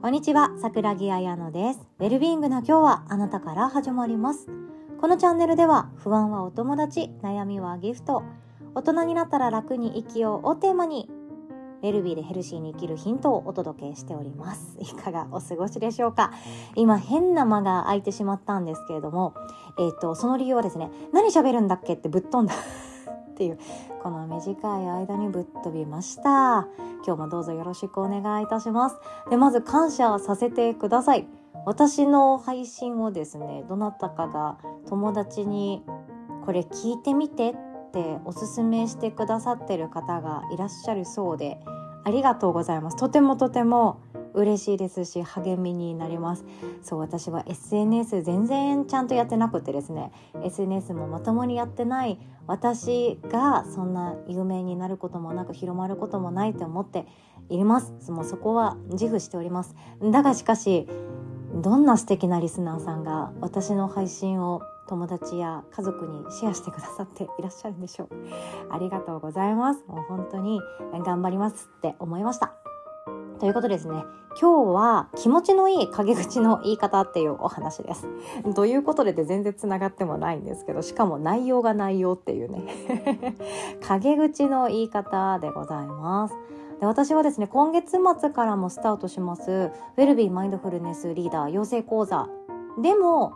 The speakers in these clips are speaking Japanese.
こんにちは、桜木彩乃です。ウェルビーイングな今日はあなたから始まります。このチャンネルでは不安はお友達、悩みはギフト、大人になったら楽に生きようをテーマにウェルビーでヘルシーに生きるヒントをお届けしております。いかがお過ごしでしょうか？今変な間が空いてしまったんですけれども、えっ、ー、と、その理由はですね、何喋るんだっけってぶっ飛んだっていうこの短い間にぶっ飛びました。今日もどうぞよろしくお願いいたします。でまず感謝させてください。私の配信をですねどなたかが友達にこれ聞いてみてっておすすめしてくださってる方がいらっしゃるそうでありがとうございます。とてもとても嬉しいですし励みになります。そう私は SNS 全然ちゃんとやってなくてですね。SNS もまともにやってない私がそんな有名になることもなく広まることもないと思っています。もうそこは自負しております。だがしかしどんな素敵なリスナーさんが私の配信を友達や家族にシェアしてくださっていらっしゃるんでしょう。ありがとうございます。もう本当に頑張りますって思いました。ということですね。今日は気持ちのいい陰口の言い方っていうお話です。ということで全然つながってもないんですけど、しかも内容が内容っていうね。陰口の言い方でございます。で私はですね、今月末からもスタートします、ウェルビーマインドフルネスリーダー養成講座でも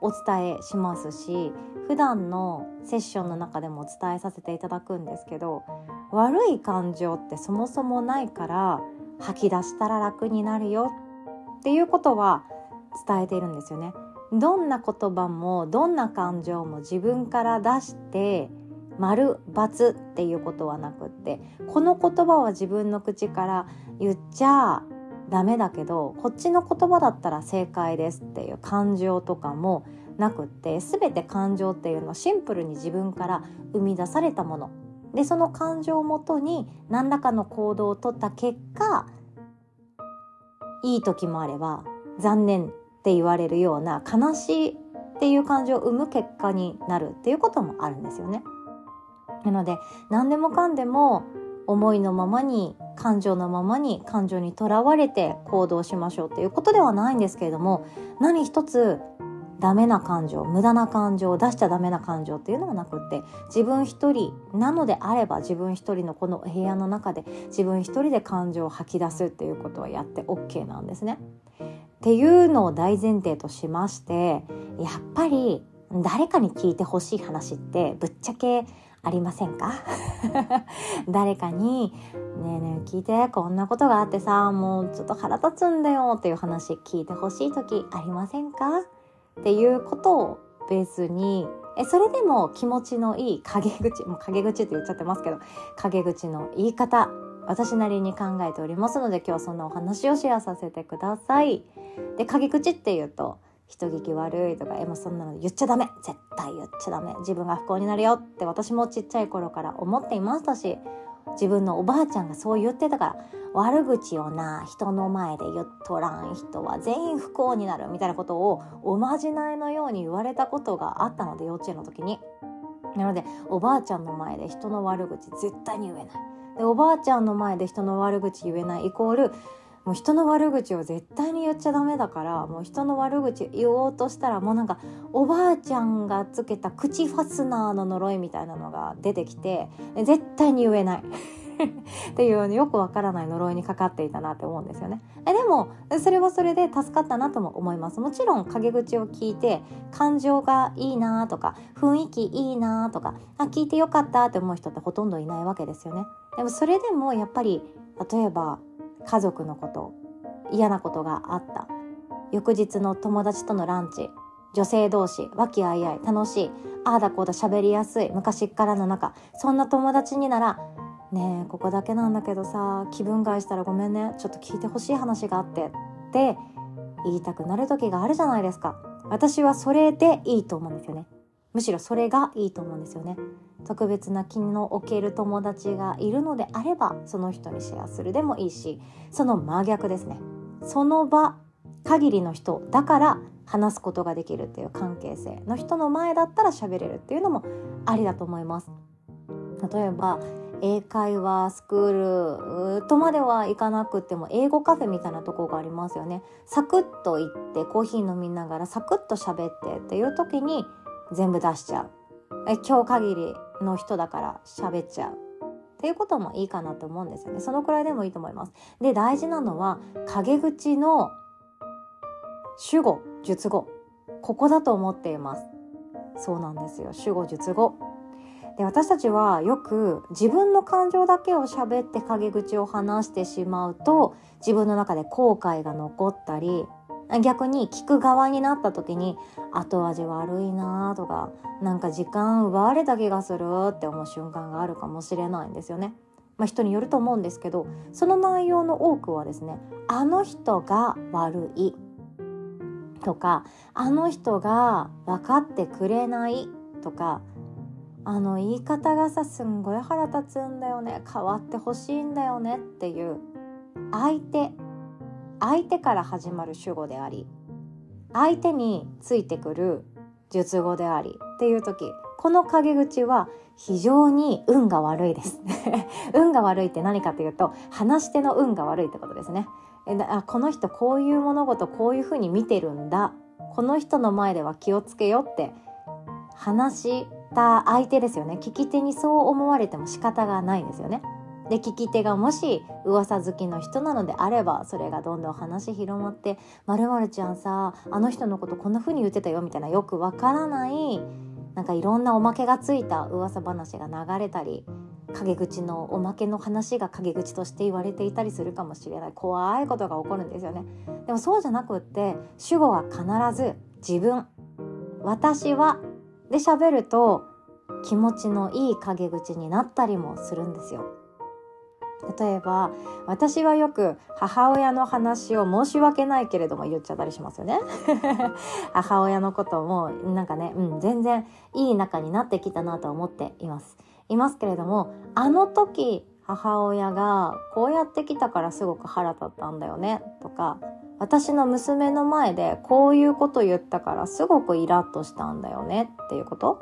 お伝えしますし、普段のセッションの中でもお伝えさせていただくんですけど、悪い感情ってそもそもないから、吐き出したら楽になるよっていうことは伝えているんですよね。どんな言葉もどんな感情も自分から出して丸×っていうことはなくってこの言葉は自分の口から言っちゃダメだけどこっちの言葉だったら正解ですっていう感情とかもなくって全て感情っていうのはシンプルに自分から生み出されたものでその感情をもとに何らかの行動をとった結果いい時もあれば残念って言われるような悲しいっていう感情を生む結果になるっていうこともあるんですよね。なので何でもかんでも思いのままに感情のままに感情にとらわれて行動しましょうっていうことではないんですけれども何一つダメな感情無駄な感情出しちゃダメな感情っていうのがなくって自分一人なのであれば自分一人のこの部屋の中で自分一人で感情を吐き出すっていうことはやって OK なんですね。っていうのを大前提としましてやっぱり誰かに聞いてほしい話ってぶっちゃけありませんか？誰かに「ねえねえ聞いてこんなことがあってさもうちょっと腹立つんだよ」っていう話聞いてほしい時ありませんか？っていうことをベースにえそれでも気持ちのいい陰口もう陰口って言っちゃってますけど陰口の言い方私なりに考えておりますので今日はそんなお話をシェアさせてください。で陰口っていうと人聞き悪いとかえもうそんなの言っちゃダメ絶対言っちゃダメ自分が不幸になるよって私もちっちゃい頃から思っていましたし自分のおばあちゃんがそう言ってたから悪口をな人の前で言っとらん人は全員不幸になるみたいなことをおまじないのように言われたことがあったので幼稚園の時に。なのでおばあちゃんの前で人の悪口絶対に言えない。でおばあちゃんの前で人の悪口言えないイコールもう人の悪口を絶対に言っちゃダメだからもう人の悪口言おうとしたらもうなんかおばあちゃんがつけた口ファスナーの呪いみたいなのが出てきて絶対に言えない。っていうよくわからない呪いにかかっていたなって思うんですよね。えでもそれはそれで助かったなとも思います。もちろん陰口を聞いて感情がいいなとか雰囲気いいなとかあ聞いてよかったって思う人ってほとんどいないわけですよね。でもそれでもやっぱり例えば家族のこと嫌なことがあった。翌日の友達とのランチ女性同士和気あいあい楽しいああだこうだ喋りやすい昔っからの仲。そんな友達にならねえここだけなんだけどさ気分害したらごめんねちょっと聞いてほしい話があってって言いたくなる時があるじゃないですか。私はそれでいいと思うんですよね。むしろそれがいいと思うんですよね。特別な気の置ける友達がいるのであればその人にシェアするでもいいしその真逆ですね。その場限りの人だから話すことができるっていう関係性の人の前だったら喋れるっていうのもありだと思います。例えば英会話スクールとまではいかなくても英語カフェみたいなとこがありますよね。サクッと行ってコーヒー飲みながらサクッと喋ってっていう時に全部出しちゃう。え今日限りの人だから喋っちゃう。っていうこともいいかなと思うんですよね。そのくらいでもいいと思います。で大事なのは陰口の主語述語。ここだと思っています。そうなんですよ。主語述語。で私たちはよく自分の感情だけを喋って陰口を話してしまうと自分の中で後悔が残ったり逆に聞く側になった時に後味悪いなとかなんか時間奪われた気がするって思う瞬間があるかもしれないんですよね。まあ、人によると思うんですけどその内容の多くはですねあの人が悪いとかあの人が分かってくれないとかあの言い方がさすんごい腹立つんだよね変わってほしいんだよねっていう相手相手から始まる主語であり相手についてくる述語でありっていう時この陰口は非常に運が悪いです。運が悪いって何かというと話し手の運が悪いってことですね。あこの人こういう物事こういうふうに見てるんだ。この人の前では気をつけよって話した相手ですよね。聞き手にそう思われても仕方がないですよね。で聞き手がもし噂好きの人なのであればそれがどんどん話広まって「まるちゃんさあの人のことこんな風に言ってたよ」みたいなよくわからないなんかいろんなおまけがついた噂話が流れたり陰口のおまけの話が陰口として言われていたりするかもしれない怖いことが起こるんですよね。でもそうじゃなくって主語は必ず自分私はで喋ると気持ちのいい陰口になったりもするんですよ。例えば私はよく母親の話を申し訳ないけれども言っちゃったりしますよね。母親のこともなんかね、うん、全然いい仲になってきたなと思っています。いますけれどもあの時母親がこうやってきたからすごく腹立ったんだよね。とか私の娘の前でこういうこと言ったからすごくイラッとしたんだよね。っていうこと。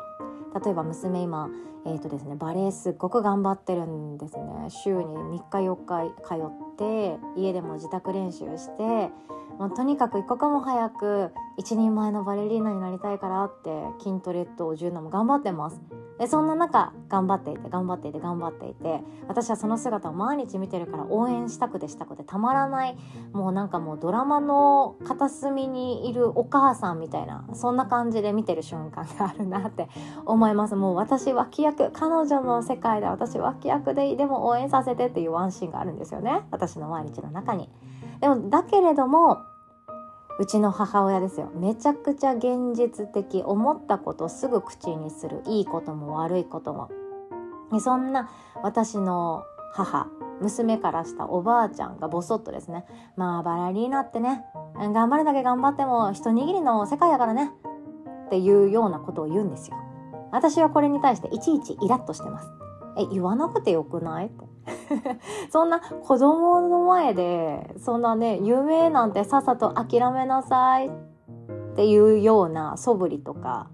例えば娘今えーとですね、バレエすっごく頑張ってるんですね。週に3日4日通って家でも自宅練習してもうとにかく一刻も早く一人前のバレリーナになりたいからって筋トレと柔軟も頑張ってます。でそんな中頑張っていて頑張っていて頑張っていて私はその姿を毎日見てるから応援したくてしたくてたまらないもうなんかもうドラマの片隅にいるお母さんみたいなそんな感じで見てる瞬間があるなって 思います。もう私脇役彼女の世界で私脇役ででも応援させてっていうワンシーンがあるんですよね。私の毎日の中に。でもだけれどもうちの母親ですよ。めちゃくちゃ現実的思ったことをすぐ口にする。いいことも悪いことも。そんな私の母娘からしたおばあちゃんがボソッとですね。まあバラリーナってね。頑張るだけ頑張っても一握りの世界やからね。っていうようなことを言うんですよ。私はこれに対していちいちイラッとしてます。え言わなくてよくない？と そんな子供の前でそんなね夢なんてさっさと諦めなさいっていうような素振りとか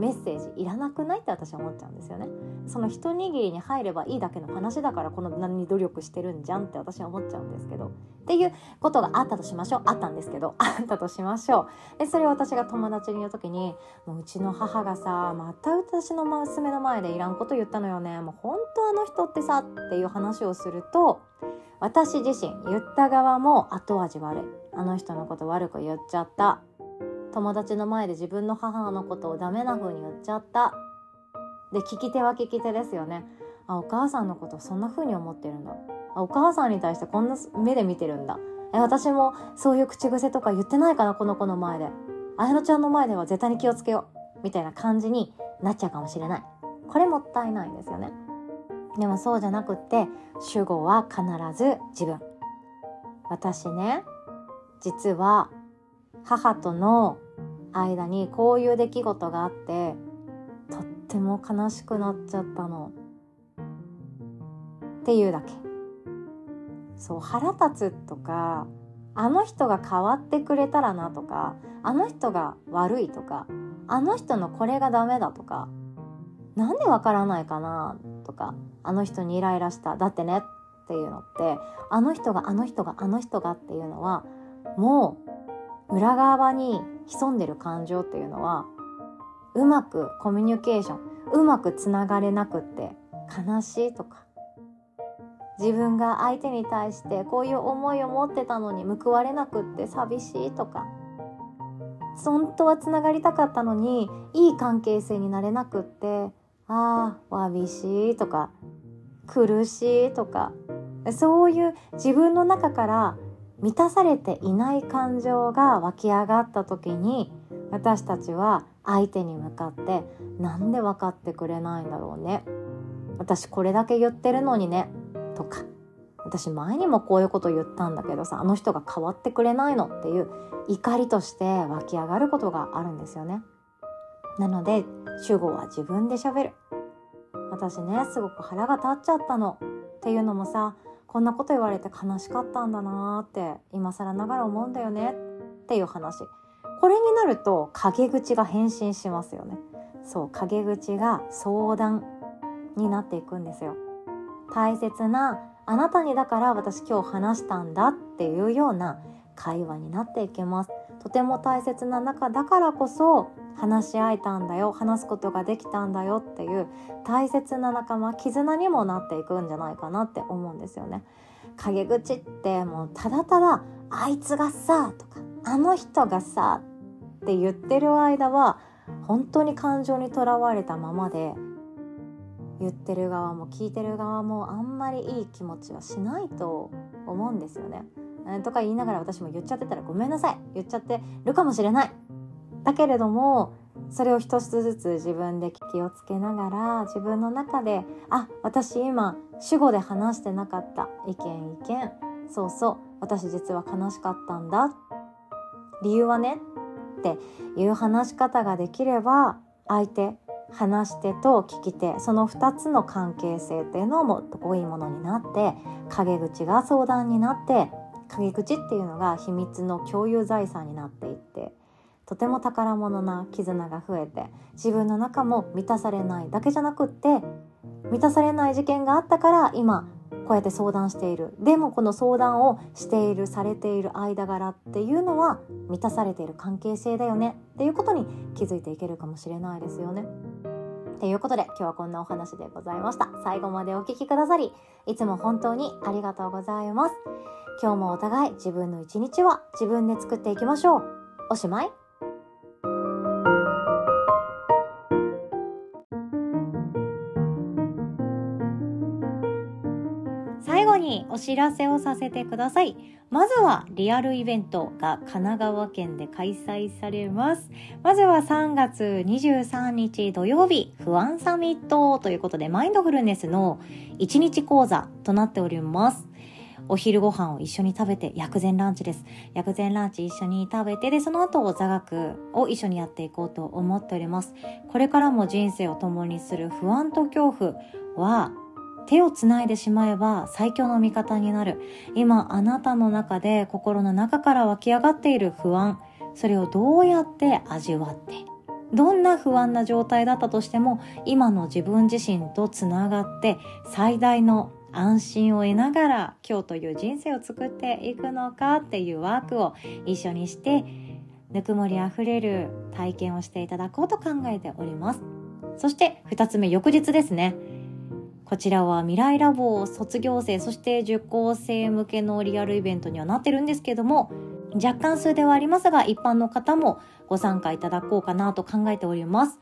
メッセージいらなくないって私は思っちゃうんですよね。その一握りに入ればいいだけの話だからこの何に努力してるんじゃんって私は思っちゃうんですけど。っていうことがあったとしましょう。あったんですけど。あったとしましょう。でそれを私が友達に言う時にもううちの母がさまた私の娘の前でいらんこと言ったのよね。もう本当あの人ってさっていう話をすると私自身言った側も後味悪い。あの人のこと悪く言っちゃった。友達の前で自分の母のことをダメな風に言っちゃった。で聞き手は聞き手ですよね。あお母さんのことそんな風に思ってるんだ。あお母さんに対してこんな目で見てるんだ。え私もそういう口癖とか言ってないかなこの子の前で。綾乃ちゃんの前では絶対に気をつけよう。みたいな感じになっちゃうかもしれない。これもったいないんですよね。でもそうじゃなくって主語は必ず自分。私ね実は母との間にこういう出来事があってとっても悲しくなっちゃったの。っていうだけ。そう腹立つとかあの人が変わってくれたらなとかあの人が悪いとかあの人のこれがダメだとかなんでわからないかなとかあの人にイライラしただってねっていうのってあの人があの人があの人がっていうのはもう裏側に潜んでる感情っていうのはうまくコミュニケーションうまくつながれなくって悲しいとか。自分が相手に対してこういう思いを持ってたのに報われなくって寂しいとか。本当はつながりたかったのにいい関係性になれなくってああわびしいとか。苦しいとか。そういう自分の中から満たされていない感情が湧き上がった時に私たちは相手に向かってなんで分かってくれないんだろうね。私これだけ言ってるのにね。とか私前にもこういうこと言ったんだけどさあの人が変わってくれないのっていう怒りとして湧き上がることがあるんですよね。なので主語は自分で喋る。私ねすごく腹が立っちゃったの。っていうのもさこんなこと言われて悲しかったんだなーって今更ながら思うんだよねっていう話。これになると陰口が変身しますよね。そう陰口が相談になっていくんですよ。大切なあなたにだから私今日話したんだっていうような会話になっていきます。とても大切な中だからこそ話し合えたんだよ話すことができたんだよっていう大切な仲間絆にもなっていくんじゃないかなって思うんですよね陰口ってもうただただあいつがさとかあの人がさって言ってる間は本当に感情にとらわれたままで言ってる側も聞いてる側もあんまりいい気持ちはしないと思うんですよね。とか言いながら私も言っちゃってたらごめんなさい言っちゃってるかもしれないだけれどもそれを一つずつ自分で気をつけながら自分の中であ私今主語で話してなかった。意見意見。そうそう。私実は悲しかったんだ。理由はね。っていう話し方ができれば相手話し手と聞き手その2つの関係性っていうのもっと濃いものになって陰口が相談になって陰口っていうのが秘密の共有財産になっていって。とても宝物な絆が増えて自分の中も満たされないだけじゃなくって満たされない事件があったから今こうやって相談しているでもこの相談をしているされている間柄っていうのは満たされている関係性だよねっていうことに気づいていけるかもしれないですよね。ということで今日はこんなお話でございました。最後までお聴きくださりいつも本当にありがとうございます。今日もお互い自分の一日は自分で作っていきましょう。おしまいにお知らせをさせてください。まずはリアルイベントが神奈川県で開催されます。まずは3月23日土曜日、不安サミットということでマインドフルネスの1日講座となっております。お昼ご飯を一緒に食べて、薬膳ランチです。薬膳ランチ一緒に食べて、で、その後座学を一緒にやっていこうと思っております。これからも人生を共にする不安と恐怖は、手をつないでしまえば最強の味方になる。今あなたの中で心の中から湧き上がっている不安、それをどうやって味わって、どんな不安な状態だったとしても今の自分自身とつながって最大の安心を得ながら今日という人生を作っていくのかっていうワークを一緒にしてぬくもりあふれる体験をしていただこうと考えております。そして2つ目翌日ですね。こちらは未来ラボ卒業生そして受講生向けのリアルイベントにはなってるんですけども若干数ではありますが一般の方もご参加いただこうかなと考えております。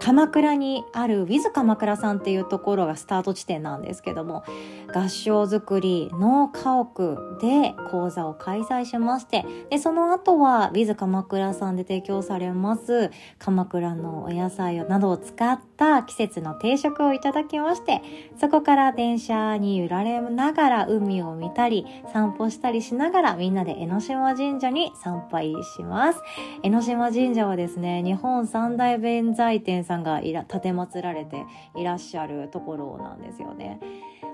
鎌倉にある With 鎌倉さんっていうところがスタート地点なんですけども合掌造りの家屋で講座を開催しましてでその後は With 鎌倉さんで提供されます鎌倉のお野菜などを使ってた季節の定食をいただきましてそこから電車に揺られながら海を見たり散歩したりしながらみんなで江ノ島神社に参拝します。江ノ島神社はですね日本三大弁財天さんがいら立て祀られていらっしゃるところなんですよね。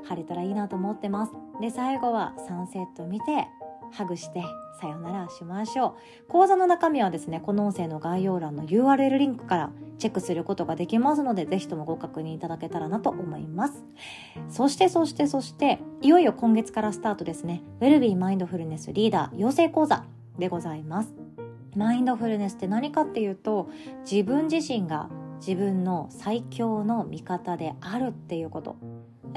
晴れたらいいなと思ってます。で最後はサンセット見てハグしてさよならしましょう。講座の中身はですね、この音声の概要欄の URL リンクからチェックすることができますので、ぜひともご確認いただけたらなと思います。そして、そして、そして、いよいよ今月からスタートですね、ウェルビーマインドフルネスリーダー養成講座でございます。マインドフルネスって何かっていうと、自分自身が自分の最強の味方であるっていうこと。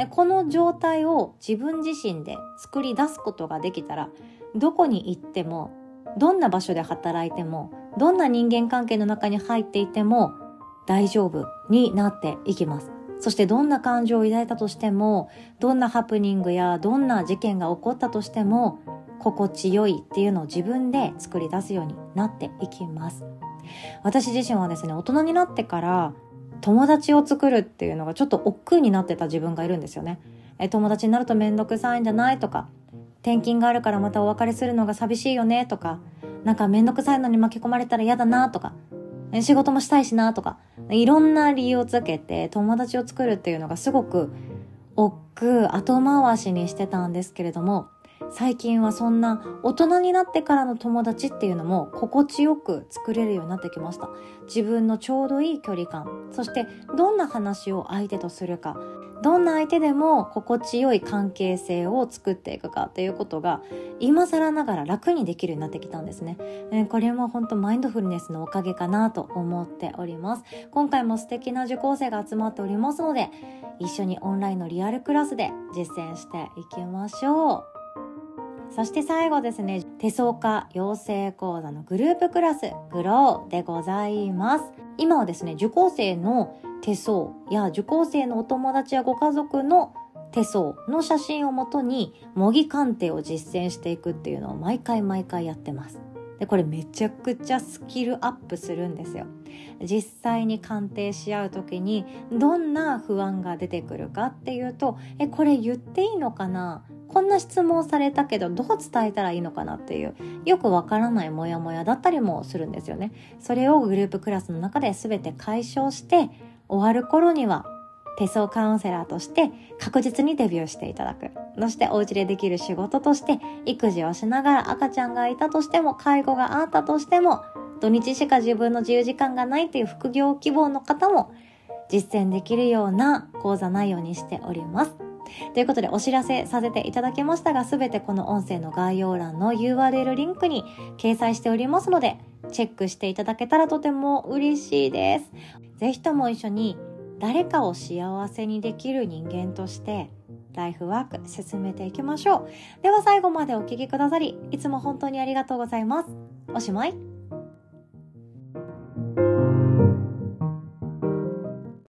この状態を自分自身で作り出すことができたらどこに行ってもどんな場所で働いてもどんな人間関係の中に入っていても大丈夫になっていきます。そしてどんな感情を抱いたとしてもどんなハプニングやどんな事件が起こったとしても心地よいっていうのを自分で作り出すようになっていきます。私自身はですね、大人になってから友達を作るっていうのがちょっと億劫になってた自分がいるんですよね。え友達になるとめんどくさいんじゃないとか、転勤があるからまたお別れするのが寂しいよねとか、なんかめんどくさいのに巻き込まれたら嫌だなとか、仕事もしたいしなとか、いろんな理由をつけて友達を作るっていうのがすごく億劫後回しにしてたんですけれども、最近はそんな大人になってからの友達っていうのも心地よく作れるようになってきました。自分のちょうどいい距離感そしてどんな話を相手とするかどんな相手でも心地よい関係性を作っていくかっていうことが今更ながら楽にできるようになってきたんですね、えこれも本当マインドフルネスのおかげかなと思っております。今回も素敵な受講生が集まっておりますので一緒にオンラインのリアルクラスで実践していきましょう。そして最後ですね、手相家養成講座のグループクラス、グローでございます。今はですね、受講生の手相や受講生のお友達やご家族の手相の写真をもとに模擬鑑定を実践していくっていうのを毎回毎回やってます。で、これめちゃくちゃスキルアップするんですよ。実際に鑑定し合う時にどんな不安が出てくるかっていうと、え、これ言っていいのかな？こんな質問されたけどどう伝えたらいいのかなっていうよくわからないモヤモヤだったりもするんですよね。それをグループクラスの中で全て解消して終わる頃には手相カウンセラーとして確実にデビューしていただく。そしてお家でできる仕事として育児をしながら赤ちゃんがいたとしても介護があったとしても土日しか自分の自由時間がないという副業希望の方も実践できるような講座内容にしております。ということでお知らせさせていただきましたが、すべてこの音声の概要欄の URL リンクに掲載しておりますので、チェックしていただけたらとても嬉しいです。ぜひとも一緒に誰かを幸せにできる人間として、ライフワーク進めていきましょう。では最後までお聴きくださり、いつも本当にありがとうございます。おしまい。